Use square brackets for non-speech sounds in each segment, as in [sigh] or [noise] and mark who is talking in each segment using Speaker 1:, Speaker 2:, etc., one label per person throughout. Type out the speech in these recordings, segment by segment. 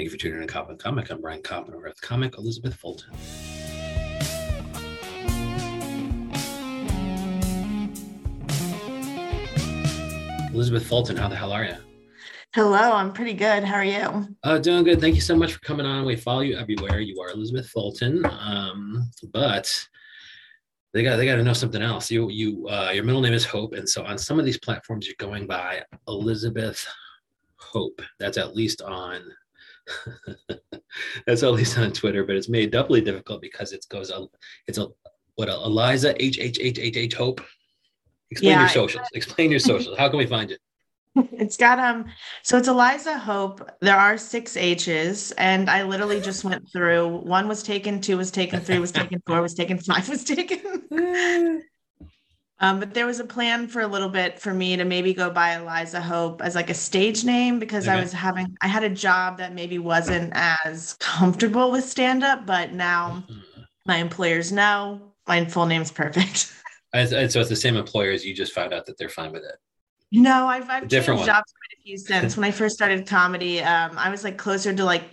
Speaker 1: Thank you for tuning in to Cop and Comic. I'm Brian Coppin with comic Elizabeth Fulton. Elizabeth Fulton, how the hell are you?
Speaker 2: Hello, I'm pretty good. How are you?
Speaker 1: Uh, doing good. Thank you so much for coming on. We follow you everywhere. You are Elizabeth Fulton, um, but they got they got to know something else. You you uh, your middle name is Hope, and so on some of these platforms you're going by Elizabeth Hope. That's at least on [laughs] that's at least on Twitter, but it's made doubly difficult because it goes it's a what a Eliza H H H H H Hope. Explain yeah, your socials. [laughs] Explain your socials. How can we find it?
Speaker 2: It's got um so it's Eliza Hope. There are six H's and I literally just went through one was taken, two was taken, three was taken, four was taken, [laughs] five was taken. Um, but there was a plan for a little bit for me to maybe go by Eliza Hope as like a stage name because okay. I was having I had a job that maybe wasn't as comfortable with stand up, but now my employers know my full name's perfect. [laughs]
Speaker 1: And so it's the same employers. You just found out that they're fine with it.
Speaker 2: No, I've I've different jobs quite a few since when I first started comedy. Um, I was like closer to like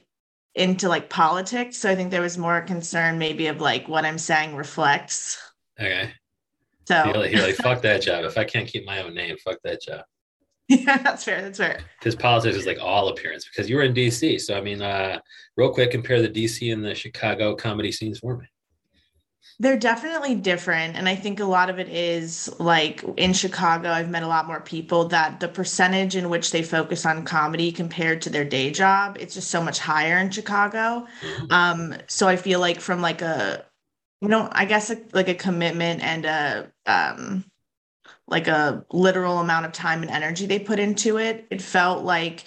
Speaker 2: into like politics, so I think there was more concern maybe of like what I'm saying reflects.
Speaker 1: Okay. So you're like, you're like fuck that job. If I can't keep my own name, fuck that job. [laughs]
Speaker 2: Yeah, that's fair. That's fair.
Speaker 1: Because politics is like all appearance. Because you were in DC, so I mean, uh, real quick, compare the DC and the Chicago comedy scenes for me.
Speaker 2: They're definitely different. And I think a lot of it is like in Chicago, I've met a lot more people that the percentage in which they focus on comedy compared to their day job, it's just so much higher in Chicago. Mm-hmm. Um, so I feel like from like a, you know, I guess a, like a commitment and a, um, like a literal amount of time and energy they put into it, it felt like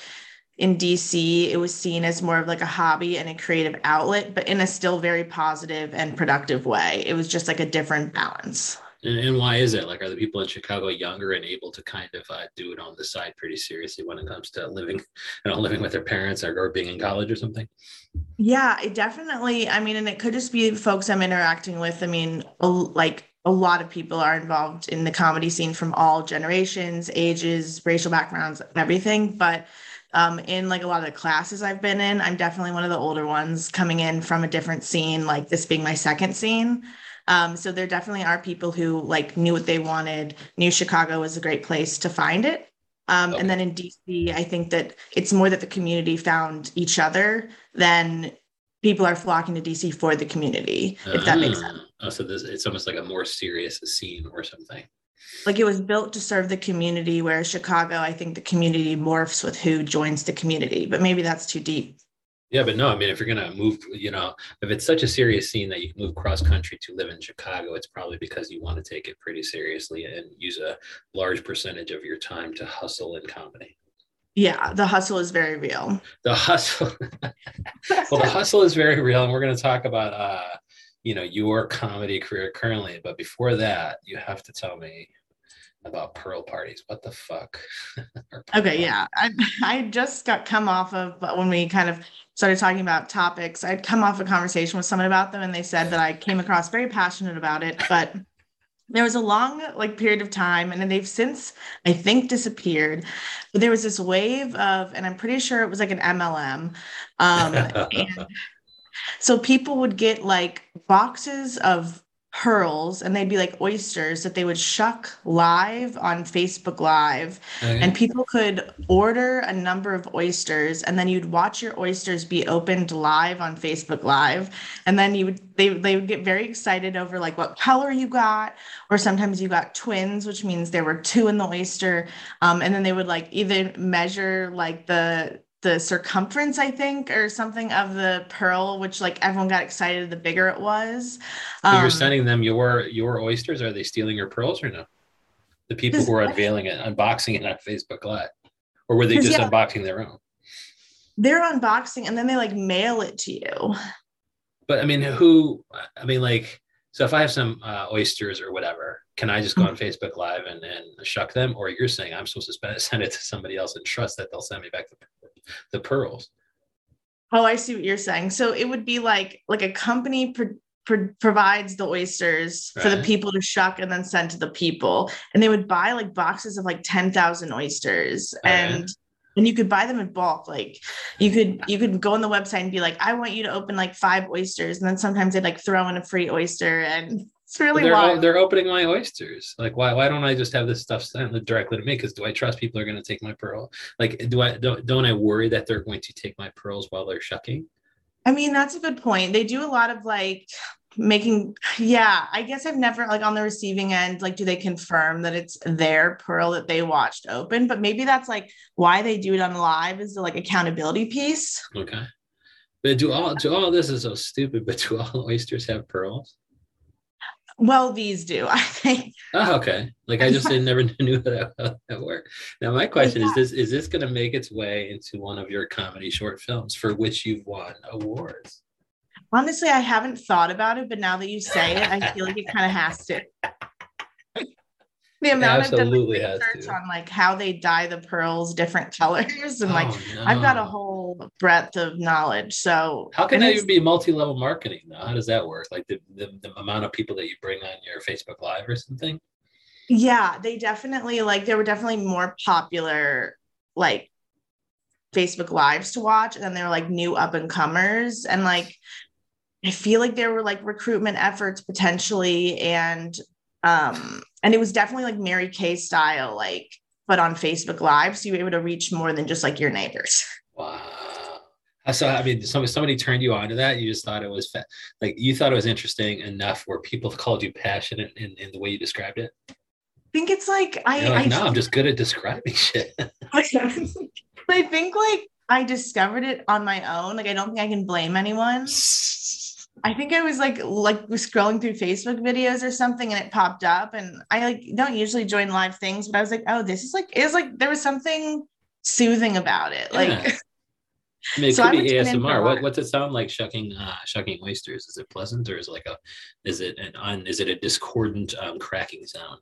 Speaker 2: in DC, it was seen as more of like a hobby and a creative outlet, but in a still very positive and productive way. It was just like a different balance.
Speaker 1: And, and why is it? Like, are the people in Chicago younger and able to kind of uh, do it on the side pretty seriously when it comes to living, you know, living with their parents or, or being in college or something?
Speaker 2: Yeah, it definitely. I mean, and it could just be folks I'm interacting with. I mean, like a lot of people are involved in the comedy scene from all generations, ages, racial backgrounds, everything. But um, in like a lot of the classes I've been in, I'm definitely one of the older ones coming in from a different scene, like this being my second scene. Um, so there definitely are people who like knew what they wanted, knew Chicago was a great place to find it. Um, okay. And then in DC, I think that it's more that the community found each other than people are flocking to DC for the community, if that makes sense.
Speaker 1: Oh, so this, it's almost like a more serious scene or something
Speaker 2: like it was built to serve the community where chicago i think the community morphs with who joins the community but maybe that's too deep
Speaker 1: yeah but no i mean if you're going to move you know if it's such a serious scene that you can move cross country to live in chicago it's probably because you want to take it pretty seriously and use a large percentage of your time to hustle in comedy.
Speaker 2: Yeah the hustle is very real.
Speaker 1: The hustle. [laughs] Well the [laughs] hustle is very real and we're going to talk about uh you know your comedy career currently but before that you have to tell me about pearl parties. What the fuck? [laughs]
Speaker 2: Okay yeah. I, [laughs] I just got come off of but when we kind of started talking about topics i'd come off a conversation with someone about them and they said that i came across very passionate about it but there was a long like period of time and then they've since i think disappeared. But there was this wave of and i'm pretty sure it was like an mlm um, [laughs] and so people would get like boxes of pearls and they'd be like oysters that they would shuck live on Facebook Live. Okay. And people could order a number of oysters and then you'd watch your oysters be opened live on Facebook Live. And then you would they they would get very excited over like what color you got, or sometimes you got twins, which means there were two in the oyster. Um, and then they would like either measure like the the circumference, I think, or something of the pearl, which like everyone got excited the bigger it was.
Speaker 1: So um, you're sending them your your oysters. Are they stealing your pearls or no? The people who are unveiling it, unboxing it on Facebook Live, or were they just yeah, unboxing their own?
Speaker 2: They're unboxing and then they like mail it to you.
Speaker 1: But I mean, who? I mean, like, so if I have some uh, oysters or whatever, can I just go on Facebook Live and, and shuck them? Or you're saying I'm supposed to [laughs] send it to somebody else and trust that they'll send me back the the pearls.
Speaker 2: Oh, I see what you're saying. So it would be like like a company pro- pro- provides the oysters right. for the people to shuck and then send to the people, and they would buy like boxes of like ten thousand oysters, oh, and and you could buy them in bulk. Like you could you could go on the website and be like, I want you to open like five oysters, and then sometimes they'd like throw in a free oyster, and it's really
Speaker 1: they're,
Speaker 2: wild.
Speaker 1: they're opening my oysters. Like, why why don't I just have this stuff sent directly to me? Because do I trust people are going to take my pearl? Like, do I don't don't I worry that they're going to take my pearls while they're shucking?
Speaker 2: I mean, that's a good point. They do a lot of like making yeah i guess i've never like on the receiving end like do they confirm that it's their pearl that they watched open but maybe that's like why they do it on live is the like accountability piece
Speaker 1: Okay. But do all do all this is so stupid, but do all oysters have pearls?
Speaker 2: Well these do [laughs] i think
Speaker 1: Oh, okay. Like I just [laughs] never [laughs] knew how that, that worked. Now my question is this is this gonna make its way into one of your comedy short films for which you've won awards?
Speaker 2: honestly i haven't thought about it but now that you say it i feel like it kind of has to the amount of
Speaker 1: absolutely has
Speaker 2: research on like how they dye the pearls different [laughs] colors and like
Speaker 1: Oh,
Speaker 2: i've got a whole breadth of knowledge so
Speaker 1: How can that even be multi-level marketing though? How does that work? Like the, the, the amount of people that you bring on your Facebook Live or something?
Speaker 2: Yeah, they definitely like they were definitely more popular like Facebook lives to watch and then they were like new up and comers and like I feel like there were like recruitment efforts potentially and um and it was definitely like Mary Kay style like but on Facebook live so you were able to reach more than just like your neighbors.
Speaker 1: Wow. So I mean, somebody somebody turned you on to that. You just thought it was fa- like you thought it was interesting enough where people called you passionate in, in the way you described it.
Speaker 2: I think it's like I
Speaker 1: like,
Speaker 2: I
Speaker 1: no, I'm just good at describing shit. [laughs]
Speaker 2: I think like I discovered it on my own. Like I don't think I can blame anyone. [laughs] I think I was like like scrolling through Facebook videos or something and it popped up and I like don't usually join live things, but I was like, oh, this is like it was like there was something soothing about it. Like
Speaker 1: Yeah. [laughs] I mean, it
Speaker 2: So
Speaker 1: could be
Speaker 2: tune in for
Speaker 1: ASMR. What, what's it sound like shucking uh, shucking oysters? Is it pleasant or is it like a is it an un, is it a discordant um, cracking sound?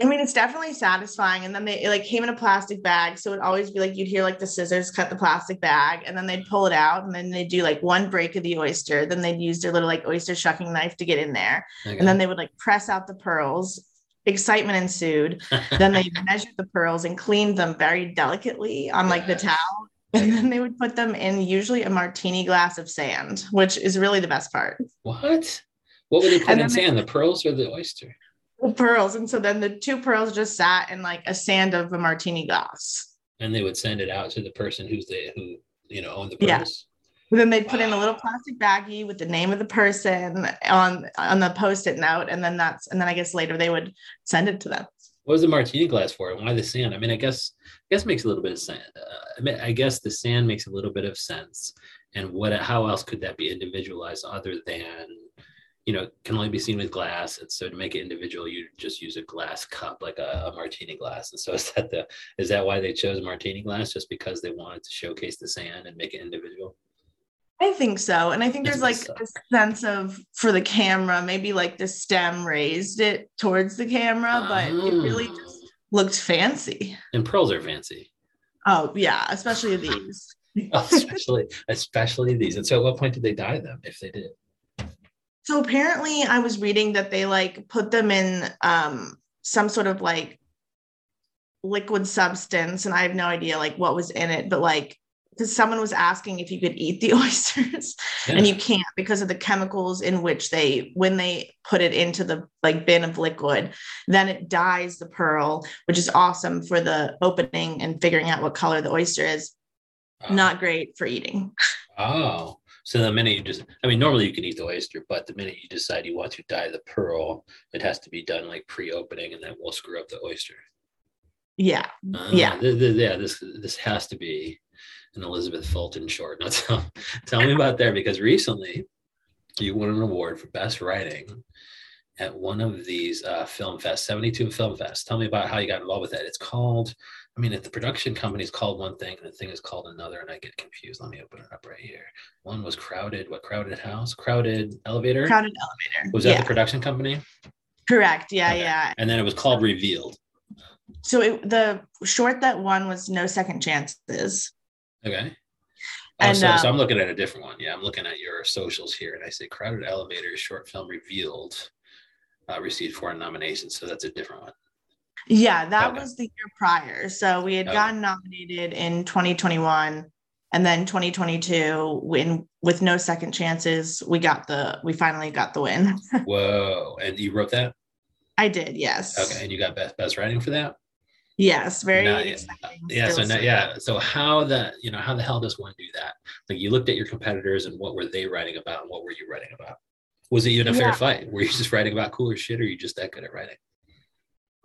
Speaker 2: I mean, it's definitely satisfying. And then they it like came in a plastic bag. So it'd always be like you'd hear like the scissors cut the plastic bag and then they'd pull it out and then they'd do like one break of the oyster. Then they'd use their little like oyster shucking knife to get in there.
Speaker 1: Okay.
Speaker 2: And then they would like press out the pearls. Excitement ensued. [laughs] then they measured the pearls and cleaned them very delicately on like the towel. And then they would put them in usually a martini glass of sand, which is really the best part.
Speaker 1: what? What would they put in
Speaker 2: then they-
Speaker 1: sand? The pearls or the oyster?
Speaker 2: The pearls. And so then the two pearls just sat in like a sand of a martini glass.
Speaker 1: And they would send it out to the person who's the who you know owned the
Speaker 2: Yeah.
Speaker 1: pearls.
Speaker 2: And then they'd put in a little plastic baggie with the name of the person on on the post-it note. And then that's and then I guess later they would send it to them.
Speaker 1: What was the martini glass for? And why the sand? I mean, I guess I guess it makes a little bit of sense. Uh, I mean, I guess the sand makes a little bit of sense. And what? How else could that be individualized other than, you know, can only be seen with glass? And so to make it individual, you just use a glass cup, like a, a martini glass. And so [laughs] is that the is that why they chose martini glass? Just because they wanted to showcase the sand and make it individual?
Speaker 2: I think so. And I think there's like a sense of for the camera, maybe like the stem raised it towards the camera, but it really
Speaker 1: Ah.
Speaker 2: just looked fancy.
Speaker 1: And pearls are fancy,
Speaker 2: Oh, yeah, especially these. [laughs] [laughs]
Speaker 1: especially especially these. And so, at what point did they dye them, if they did?
Speaker 2: So apparently I was reading that they like put them in um some sort of like liquid substance and I have no idea like what was in it, but like because someone was asking if you could eat the [laughs] oysters and you can't because of the chemicals in which they when they put it into the like bin of liquid then it dyes the pearl which is awesome for the opening and figuring out what color the oyster is.
Speaker 1: Oh.
Speaker 2: not great for eating. [laughs]
Speaker 1: Oh, so the minute you just, I mean, normally you can eat the oyster, but the minute you decide you want to dye the pearl, it has to be done like pre-opening, and that will screw up the oyster.
Speaker 2: yeah
Speaker 1: Ah,
Speaker 2: Yeah.
Speaker 1: th- th- yeah. This this has to be an Elizabeth Fulton short. [laughs] Now tell, tell me about there because recently you won an award for best writing at one of these uh, film fest, 72 Film Fest. Tell me about how you got involved with that. It's called, I mean, if the production company is called one thing and the thing is called another, and I get confused. Let me open it up right here. One was Crowded, what Crowded House? Crowded Elevator?
Speaker 2: crowded elevator
Speaker 1: was that
Speaker 2: yeah
Speaker 1: the production company?
Speaker 2: correct yeah
Speaker 1: Okay.
Speaker 2: yeah
Speaker 1: And then it was called Revealed.
Speaker 2: so it, the short that won was no second chances
Speaker 1: Okay. Oh,
Speaker 2: And,
Speaker 1: so, so
Speaker 2: um,
Speaker 1: I'm looking at a different one. Yeah, I'm looking at your socials here, and I say Crowded Elevator short film revealed uh, received four nominations. So that's a different one.
Speaker 2: Yeah, that
Speaker 1: Okay.
Speaker 2: was the year prior. So we had
Speaker 1: Okay.
Speaker 2: gotten nominated in 2021 and then 2022 when with no second chances, we got the we finally got the win. [laughs]
Speaker 1: Whoa! And you wrote that?
Speaker 2: I did, yes.
Speaker 1: Okay, and you got best best writing for that?
Speaker 2: Yes, very
Speaker 1: Now-
Speaker 2: exciting.
Speaker 1: Yeah. So now, yeah. So how the you know how the hell does one do that? Like you looked at your competitors and what were they writing about and what were you writing about? Was it even a fair fight? Were you just writing about cooler shit or are you just that good at writing?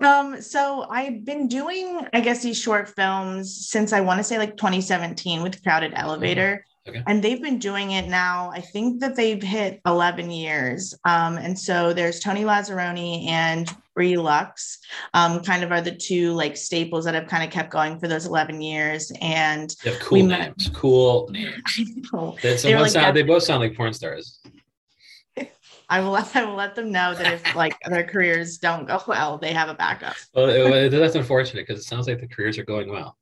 Speaker 2: Um, so I've been doing, I guess, these short films since I want to say like 2017 with Crowded Elevator.
Speaker 1: Okay.
Speaker 2: And they've been doing it now. I think that they've hit 11 years. Um, and so there's Tony Lazzaroni and Brie Lux, um, kind of are the two like staples that have kind of kept going for those 11 years. And
Speaker 1: They have cool
Speaker 2: We met-
Speaker 1: names. Cool names. [laughs] That's
Speaker 2: They like
Speaker 1: sound, they both sound like porn stars.
Speaker 2: I will let, [laughs] I will let them know that if like their careers don't go well, they have a backup.
Speaker 1: Well, it- that's unfortunate because it sounds like the careers are going well.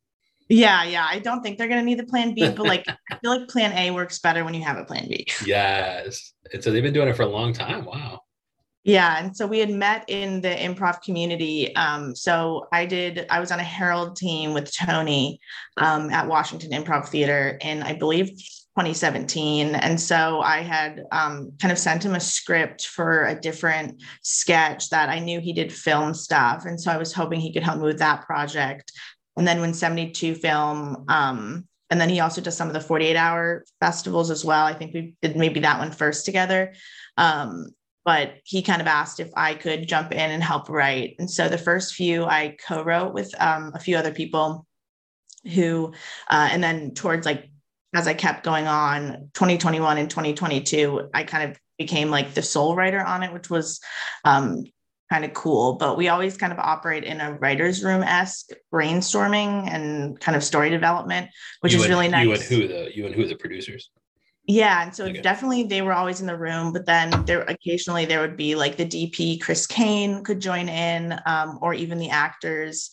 Speaker 2: Yeah, yeah. I don't think they're gonna need the plan B, but like [laughs] I feel like plan A works better when you have a plan B.
Speaker 1: Yes. And so they've been doing it for a long time. Wow.
Speaker 2: Yeah, and so we had met in the improv community. Um, so I did. I was on a Harold team with Tony um, at Washington Improv Theater in, I believe, 2017. And so I had um, kind of sent him a script for a different sketch that I knew he did film stuff, and so I was hoping he could help me with that project. And then when 72 film, um, and then he also does some of the 48 hour festivals as well. I think we did maybe that one first together. Um, but he kind of asked if I could jump in and help write. And so the first few I co-wrote with um, a few other people who, uh, and then towards like, as I kept going on 2021 and 2022, I kind of became like the sole writer on it, which was um, kind of cool. But we always kind of operate in a writer's room esque brainstorming and kind of story development, which
Speaker 1: You
Speaker 2: is
Speaker 1: and-
Speaker 2: really nice.
Speaker 1: You and who the you and who the producers?
Speaker 2: Yeah, and so
Speaker 1: Okay.
Speaker 2: definitely they were always in the room, but then there occasionally there would be like the DP Chris Kane could join in, um, or even the actors.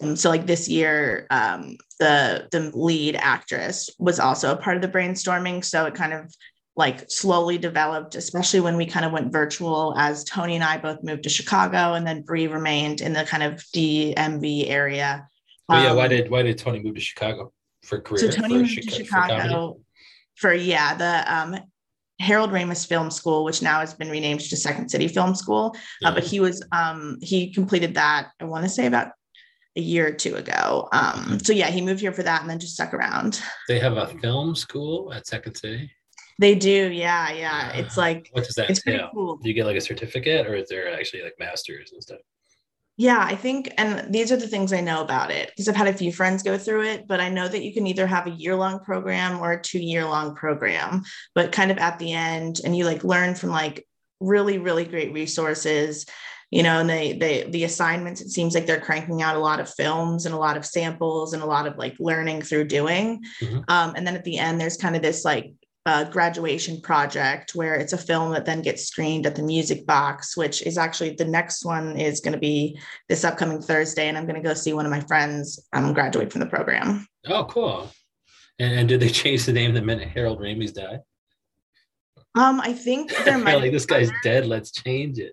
Speaker 2: And so like this year, um, the the lead actress was also a part of the brainstorming. So it kind of like slowly developed, especially when we kind of went virtual as Tony and I both moved to Chicago, and then Bree remained in the kind of DMV area.
Speaker 1: Oh yeah, why
Speaker 2: Um,
Speaker 1: did why did Tony move to Chicago for career?
Speaker 2: so Tony
Speaker 1: for
Speaker 2: moved
Speaker 1: Chica-
Speaker 2: to? Chicago for, yeah the um, Harold Ramis Film School, which now has been renamed to Second City Film School. Uh, but he was um, he completed that I want to say about a year or two ago. Um, so yeah, he moved here for that and then just stuck around.
Speaker 1: They have a film school at Second City.
Speaker 2: They do, yeah, yeah. It's like
Speaker 1: What does that
Speaker 2: it's pretty cool.
Speaker 1: Do you get like a certificate, or is there actually like masters and stuff?
Speaker 2: Yeah, I think, and these are the things I know about it because I've had a few friends go through it, but I know that you can either have a year long program or a two year long program, but kind of at the end, and you like learn from like really, really great resources, you know, and they, they, the assignments, it seems like they're cranking out a lot of films and a lot of samples and a lot of like learning through doing.
Speaker 1: Mhm.
Speaker 2: Um, and then at the end, there's kind of this like uh, graduation project where it's a film that then gets screened at the music box, which is actually the next one is going to be this upcoming Thursday, and I'm going to go see one of my friends um, graduate from the program.
Speaker 1: Oh, cool. And, and did they [laughs] change the name the minute Harold Ramis died?
Speaker 2: Um, I think [laughs] there
Speaker 1: They're
Speaker 2: might.
Speaker 1: like this guy's dead. Let's change it.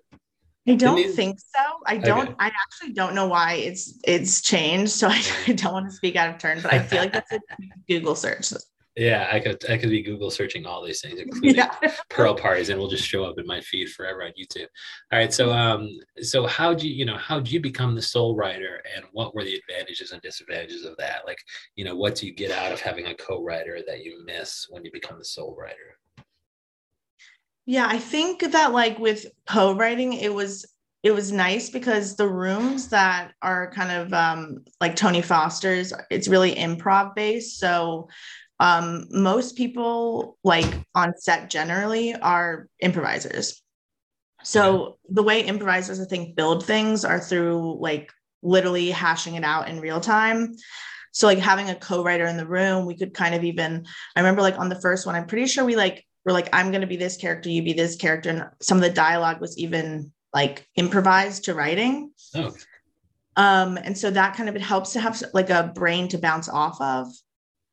Speaker 2: I don't think so. I don't.
Speaker 1: Okay.
Speaker 2: I actually don't know why it's it's changed. So [laughs] I, I don't want to speak out of turn, but I feel like that's a [laughs] Google search.
Speaker 1: Yeah, I could I could be Google searching all these things, including
Speaker 2: Yeah. [laughs]
Speaker 1: pearl parties, and will just show up in my feed forever on YouTube. All right, so um, so how do you you know how do you become the sole writer, and what were the advantages and disadvantages of that? Like, you know, what do you get out of having a co-writer that you miss when you become the sole writer?
Speaker 2: Yeah, I think that like with co-writing, it was it was nice because the rooms that are kind of um, like Tony Foster's, it's really improv based. So um, most people like on set generally are improvisers. So the way improvisers, I think, build things are through like literally hashing it out in real time. So like having a co-writer in the room, we could kind of even. I remember like on the first one, I'm pretty sure we like were like, I'm going to be this character, you be this character, and some of the dialogue was even like improvised to writing.
Speaker 1: Oh,
Speaker 2: Um, and so that kind of it helps to have like a brain to bounce off of,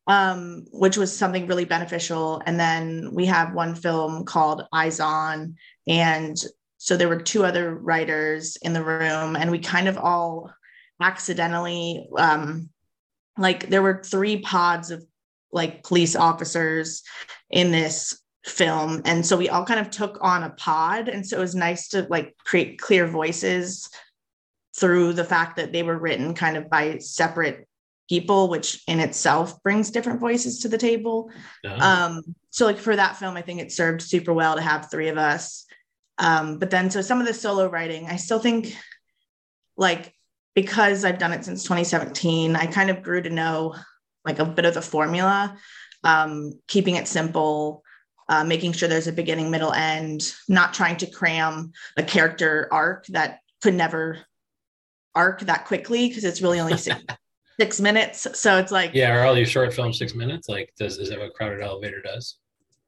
Speaker 2: um, which was something really beneficial. And then we have one film called Eyes On, and so there were two other writers in the room, and we kind of all accidentally um like there were three pods of like police officers in this film. And so we all kind of took on a pod. And so it was nice to like create clear voices through the fact that they were written kind of by separate people which in itself brings different voices to the table. Uh-huh. um so like for that film i think it served super well to have three of us. Um but then so some of the solo writing i still think like because i've done it since 2017 i kind of grew to know like a bit of the formula. Um keeping it simple uh, making sure there's a beginning, middle, end, not trying to cram a character arc that could never arc that quickly because it's really only six, [laughs] six, minutes. So it's like
Speaker 1: yeah, are all your short films six minutes? Like, does is that what Crowded Elevator does?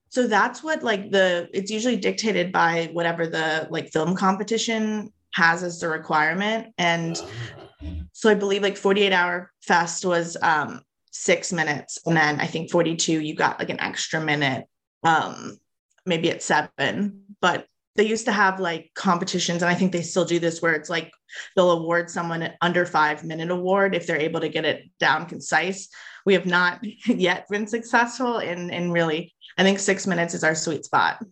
Speaker 2: So that's what like the it's usually dictated by whatever the like film competition has as the requirement, and uh, so I believe like 48 Hour Fest was um six minutes, and then I think 42 you got like an extra minute um, maybe at seven, but they used to have like competitions, and I think they still do this where it's like they'll award someone an under five minute award if they're able to get it down concise. We have not [laughs] yet been successful in in really. I think six minutes is our sweet spot.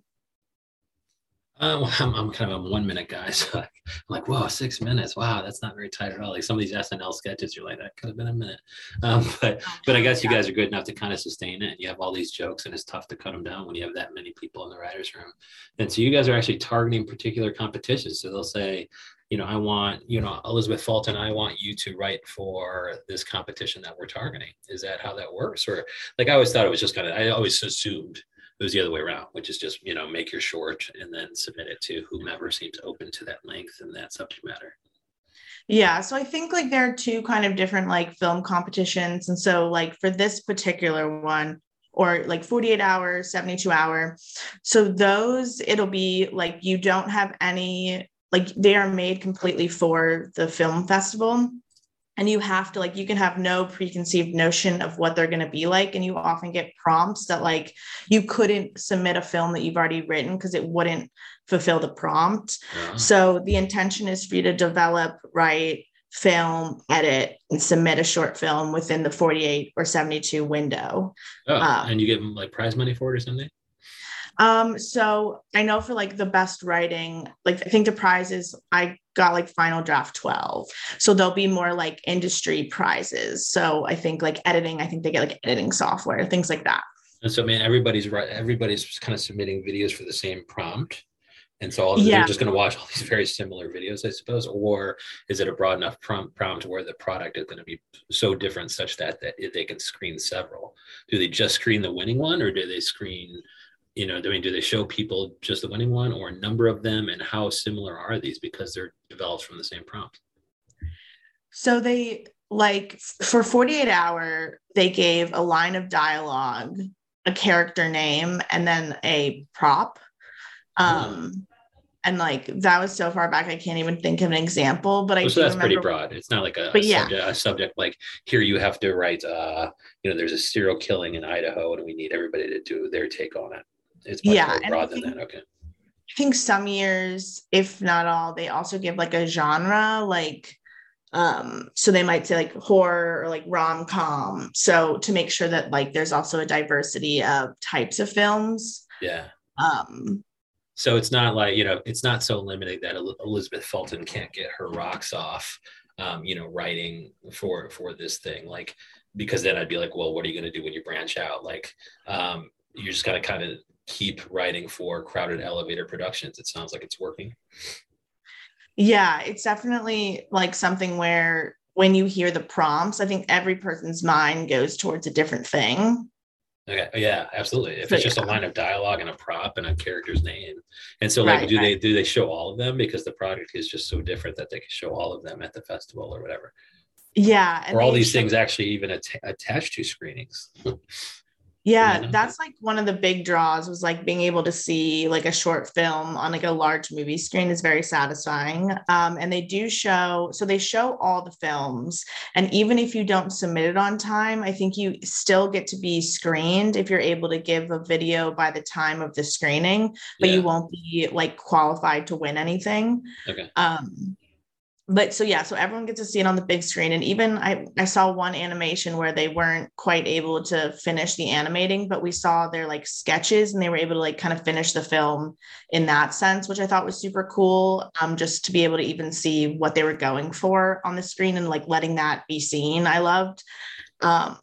Speaker 1: Uh, well, I'm, I'm kind of a one minute guy. [laughs] So I'm like, whoa, six minutes. Wow, that's not very tight at all. Like some of these SNL sketches, you're like, that could have been a minute. Um, [laughs] but but I guess you guys are good enough to kind of sustain it. You have all these jokes, and it's tough to cut them down when you have that many people in the writers' room. And so you guys are actually targeting particular competitions. So they'll say, you know, I want, you know, Elizabeth Fulton, I want you to write for this competition that we're targeting. Is that how that works? Or like I always thought it was just kind of, I always assumed it was the other way around, which is just, you know, make your short and then submit it to whomever seems open to that length and that subject matter.
Speaker 2: Yeah. So I think like there are two kind of different like film competitions. And so like for this particular one, or like 48 hours, 72 hour. So those it'll be like you don't have any like they are made completely for the film festival and you have to like you can have no preconceived notion of what they're going to be like and you often get prompts that like you couldn't submit a film that you've already written because it wouldn't fulfill the prompt. Yeah. so the intention is for you to develop write film edit and submit a short film within the 48 or 72 window.
Speaker 1: Oh, um, and you get like prize money for it or something
Speaker 2: um, so I know for like the best writing, like I think the prizes I got like final draft 12. So there'll be more like industry prizes. So I think like editing, I think they get like editing software, things like that.
Speaker 1: And so I mean everybody's right, everybody's kind of submitting videos for the same prompt. And so all, yeah. you're just going to watch all these [laughs] very similar videos, I suppose, or is it a broad enough prompt, prompt where the product is going to be so different such that, that they can screen several? Do they just screen the winning one, or do they screen you know, I mean, do they show people just the winning one or a number of them? And how similar are these because they're developed from the same prompt?
Speaker 2: So they like for 48 hour, they gave a line of dialogue, a character name, and then a prop. Um, and like that was so far back, I can't even think of an example. But I
Speaker 1: so that's pretty broad. It's not like a, a, yeah. subject, a, subject, like here you have to write. Uh, you know, there's a serial killing in Idaho, and we need everybody to do their take on it it's much yeah, more broad than that. Okay. I
Speaker 2: think some years, if not all, they also give like a genre, like um, so they might say like horror or like rom-com. So to make sure that like there's also a diversity of types of films.
Speaker 1: Yeah. Um so it's not like, you know, it's not so limited that Elizabeth Fulton can't get her rocks off um, you know, writing for for this thing. Like because then I'd be like, well, what are you going to do when you branch out? Like, um, you're just got to kind of keep writing for crowded elevator productions. It sounds like it's working.
Speaker 2: Yeah it's definitely like something where when you hear the prompts i think every person's mind goes towards a different thing.
Speaker 1: Okay oh, yeah absolutely. If it's just yeah. a line of dialogue and a prop and a character's name. And so like right, do right. they do they show all of them? Because the product is just so different that they can show all of them at the festival or whatever.
Speaker 2: Yeah
Speaker 1: or all these show- things actually even at- attached to screenings [laughs]
Speaker 2: yeah that's like one of the big draws was like being able to see like a short film on like a large movie screen is very satisfying. Um, and they do show so they show all the films. And even if you don't submit it on time i think you still get to be screened if you're able to give a video by the time of the screening but yeah. you won't be like qualified to win anything.
Speaker 1: Okay.
Speaker 2: Um but so yeah, so everyone gets to see it on the big screen. And even I, I saw one animation where they weren't quite able to finish the animating, but we saw their like sketches and they were able to like kind of finish the film in that sense, which I thought was super cool. Um, just to be able to even see what they were going for on the screen and like letting that be seen. I loved. Um,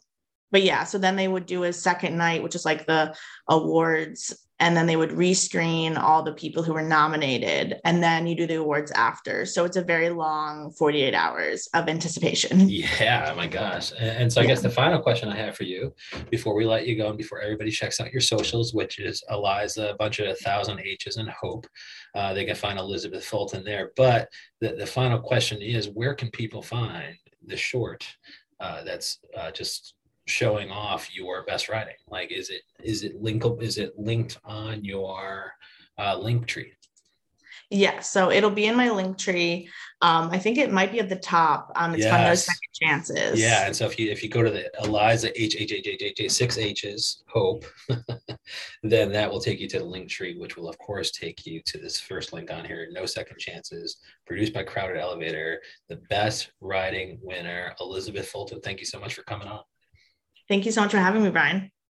Speaker 2: but yeah, so then they would do a second night, which is like the awards and then they would rescreen all the people who were nominated and then you do the awards after. So it's a very long 48 hours of anticipation.
Speaker 1: Yeah oh my gosh. And, and so i yeah. guess the final question i have for you before we let you go and before everybody checks out your socials which is eliza a bunch of a thousand h's and hope uh, they can find elizabeth fulton there. But the, the final question is where can people find the short uh, that's uh, just showing off your best writing? Like, is it is it link is it linked on your uh, link tree?
Speaker 2: Yeah, so it'll be in my link tree. Um, I think it might be at the top. Um, it's yes. No Second Chances.
Speaker 1: Yeah, and so if you if you go to the Eliza H H H H H H six H's Hope, [laughs] then that will take you to the link tree, which will of course take you to this first link on here. No Second Chances, produced by Crowded Elevator, the best writing winner, Elizabeth Fulton. Thank you so much for coming on.
Speaker 2: Thank you so much for having me, Brian.